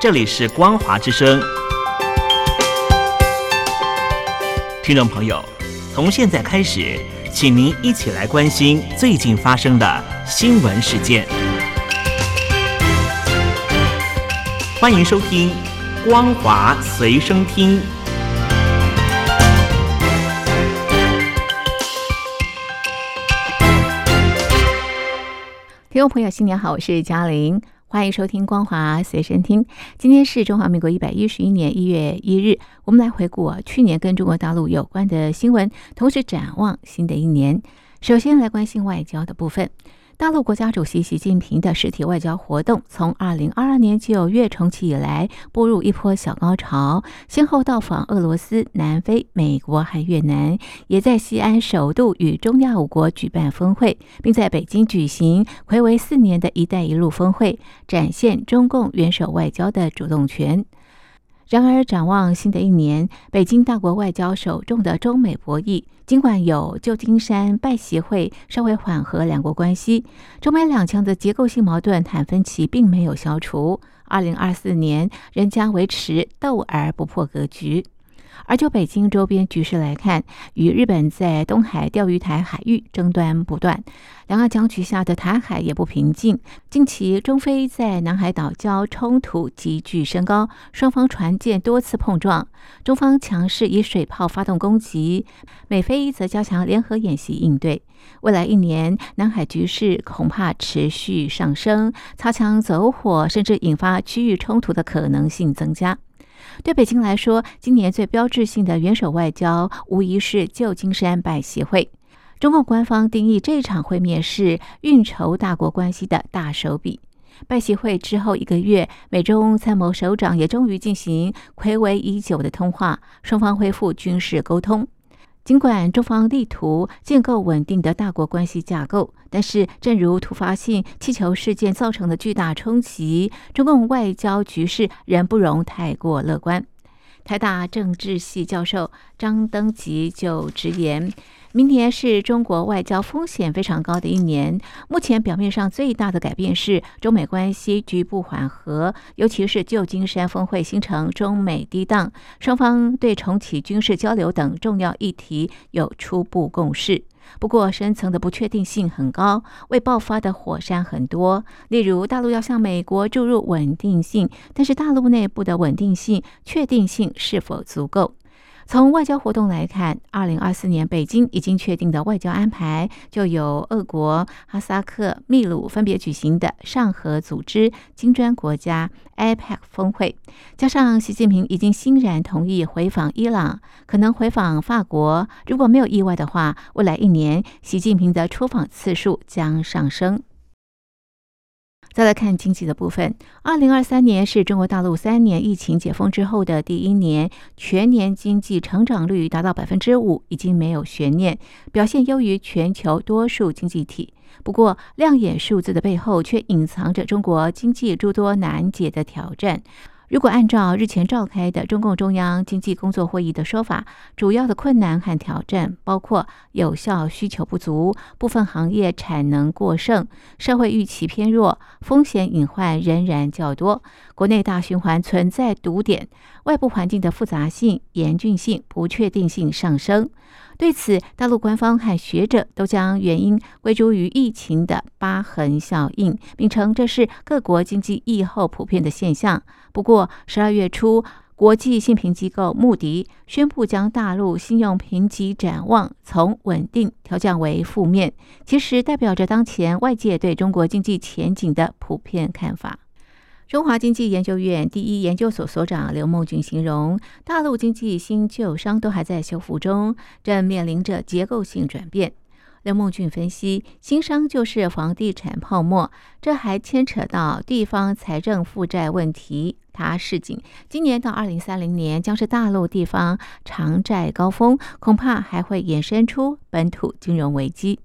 这里是光华之声。听众朋友，从现在开始，请您一起来关心最近发生的新闻事件。欢迎收听《光华随身听》。听众朋友，新年好，我是嘉玲，欢迎收听《光华随身听》。今天是中华民国一百一十一年一月一日，我们来回顾啊去年跟中国大陆有关的新闻，同时展望新的一年。首先来关心外交的部分。大陆国家主席习近平的实体外交活动，从二零二二年九月重启以来，步入一波小高潮，先后到访俄罗斯、南非、美国和越南，也在西安首度与中亚五国举办峰会，并在北京举行暌违四年的一带一路峰会，展现中共元首外交的主动权。然而，展望新的一年，北京大国外交首重的中美博弈，尽管有旧金山拜协会稍微缓和两国关系，中美两强的结构性矛盾坦分歧并没有消除。二零二四年仍将维持斗而不破格局。而就北京周边局势来看，与日本在东海钓鱼台海域争端不断，两岸僵局下的台海也不平静。近期中非在南海岛礁冲突急剧升高，双方船舰多次碰撞，中方强势以水炮发动攻击，美菲则加强联合演习应对。未来一年，南海局势恐怕持续上升，擦枪走火甚至引发区域冲突的可能性增加。对北京来说，今年最标志性的元首外交，无疑是旧金山拜协会。中共官方定义这场会面是运筹大国关系的大手笔。拜协会之后一个月，美中参谋首长也终于进行暌违已久的通话，双方恢复军事沟通。尽管中方力图建构稳定的大国关系架构，但是正如突发性气球事件造成的巨大冲击，中共外交局势仍不容太过乐观。台大政治系教授张登吉就直言。明年是中国外交风险非常高的一年。目前表面上最大的改变是中美关系局部缓和，尤其是旧金山峰会形成中美低档，双方对重启军事交流等重要议题有初步共识。不过，深层的不确定性很高，未爆发的火山很多。例如，大陆要向美国注入稳定性，但是大陆内部的稳定性、确定性是否足够？从外交活动来看，二零二四年北京已经确定的外交安排，就有俄国、哈萨克、秘鲁分别举行的上合组织金砖国家 APEC 峰会，加上习近平已经欣然同意回访伊朗，可能回访法国。如果没有意外的话，未来一年习近平的出访次数将上升。再来看经济的部分，二零二三年是中国大陆三年疫情解封之后的第一年，全年经济成长率达到百分之五，已经没有悬念，表现优于全球多数经济体。不过，亮眼数字的背后却隐藏着中国经济诸多难解的挑战。如果按照日前召开的中共中央经济工作会议的说法，主要的困难和挑战包括有效需求不足、部分行业产能过剩、社会预期偏弱、风险隐患仍然较多、国内大循环存在堵点、外部环境的复杂性、严峻性、不确定性上升。对此，大陆官方和学者都将原因归诸于疫情的疤痕效应，并称这是各国经济疫后普遍的现象。不过，十二月初，国际信评机构穆迪宣布将大陆信用评级展望从稳定调降为负面，其实代表着当前外界对中国经济前景的普遍看法。中华经济研究院第一研究所所长刘梦俊形容，大陆经济新旧伤都还在修复中，正面临着结构性转变。刘梦俊分析，新伤就是房地产泡沫，这还牵扯到地方财政负债问题。他示警，今年到二零三零年将是大陆地方偿债高峰，恐怕还会衍生出本土金融危机。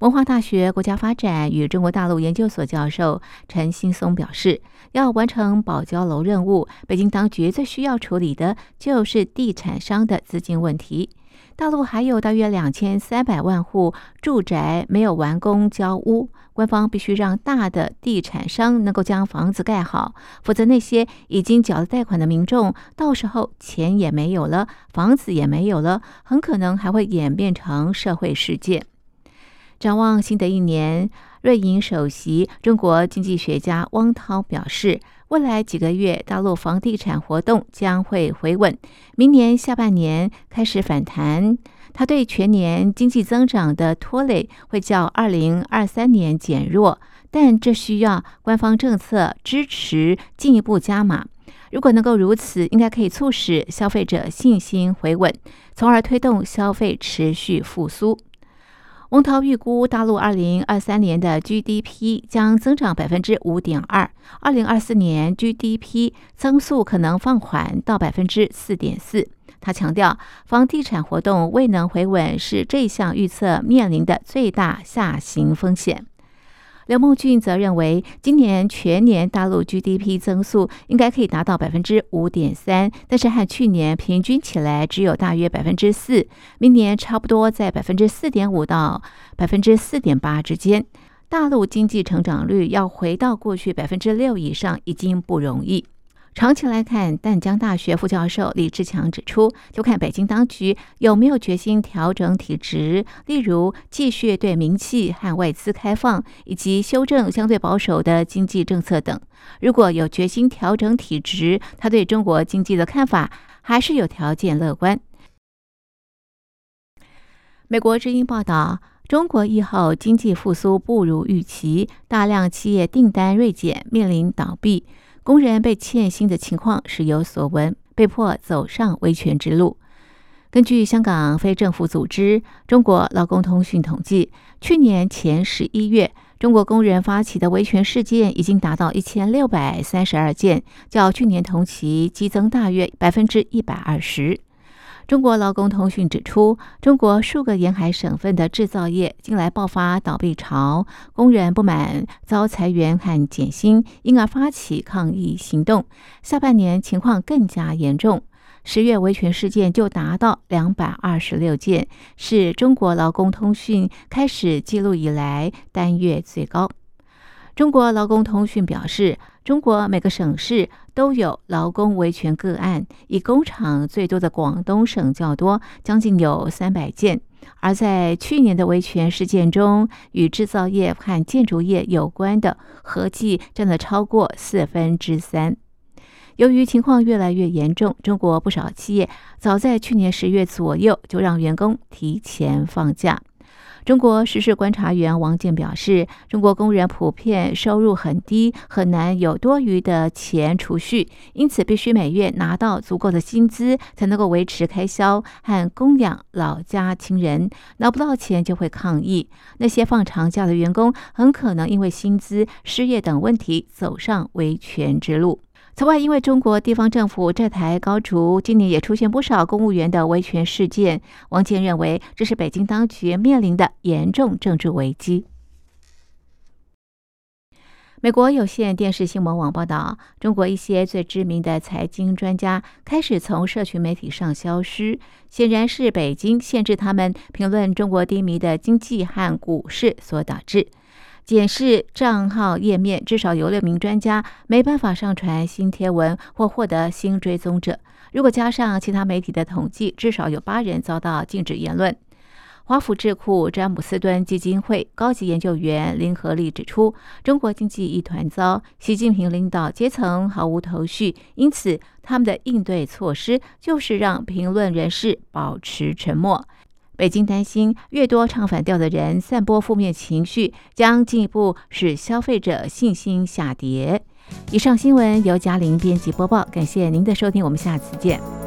文化大学国家发展与中国大陆研究所教授陈新松表示，要完成保交楼任务，北京当局最需要处理的就是地产商的资金问题。大陆还有大约两千三百万户住宅没有完工交屋，官方必须让大的地产商能够将房子盖好，否则那些已经缴了贷款的民众，到时候钱也没有了，房子也没有了，很可能还会演变成社会事件。展望新的一年，瑞银首席中国经济学家汪涛表示。未来几个月，大陆房地产活动将会回稳，明年下半年开始反弹。他对全年经济增长的拖累会较二零二三年减弱，但这需要官方政策支持进一步加码。如果能够如此，应该可以促使消费者信心回稳，从而推动消费持续复苏。翁涛预估，大陆二零二三年的 GDP 将增长百分之五点二，二零二四年 GDP 增速可能放缓到百分之四点四。他强调，房地产活动未能回稳是这项预测面临的最大下行风险。刘梦俊则认为，今年全年大陆 GDP 增速应该可以达到百分之五点三，但是和去年平均起来只有大约百分之四，明年差不多在百分之四点五到百分之四点八之间。大陆经济成长率要回到过去百分之六以上，已经不容易。长期来看，淡江大学副教授李志强指出，就看北京当局有没有决心调整体制，例如继续对民企和外资开放，以及修正相对保守的经济政策等。如果有决心调整体制，他对中国经济的看法还是有条件乐观。美国之音报道，中国疫后经济复苏不如预期，大量企业订单锐减，面临倒闭。工人被欠薪的情况时有所闻，被迫走上维权之路。根据香港非政府组织中国劳工通讯统计，去年前十一月，中国工人发起的维权事件已经达到一千六百三十二件，较去年同期激增大约百分之一百二十。中国劳工通讯指出，中国数个沿海省份的制造业近来爆发倒闭潮，工人不满遭裁员和减薪，因而发起抗议行动。下半年情况更加严重，十月维权事件就达到两百二十六件，是中国劳工通讯开始记录以来单月最高。中国劳工通讯表示，中国每个省市都有劳工维权个案，以工厂最多的广东省较多，将近有三百件。而在去年的维权事件中，与制造业和建筑业有关的合计占了超过四分之三。由于情况越来越严重，中国不少企业早在去年十月左右就让员工提前放假。中国时事观察员王健表示，中国工人普遍收入很低，很难有多余的钱储蓄，因此必须每月拿到足够的薪资，才能够维持开销和供养老家亲人。拿不到钱就会抗议。那些放长假的员工很可能因为薪资、失业等问题走上维权之路。此外，因为中国地方政府债台高筑，今年也出现不少公务员的维权事件。王健认为，这是北京当局面临的严重政治危机。美国有线电视新闻网报道，中国一些最知名的财经专家开始从社群媒体上消失，显然是北京限制他们评论中国低迷的经济和股市所导致。检视账号页面，至少有六名专家没办法上传新贴文或获得新追踪者。如果加上其他媒体的统计，至少有八人遭到禁止言论。华府智库詹姆斯敦基金会高级研究员林和利指出，中国经济一团糟，习近平领导阶层毫无头绪，因此他们的应对措施就是让评论人士保持沉默。北京担心，越多唱反调的人散播负面情绪，将进一步使消费者信心下跌。以上新闻由嘉玲编辑播报，感谢您的收听，我们下次见。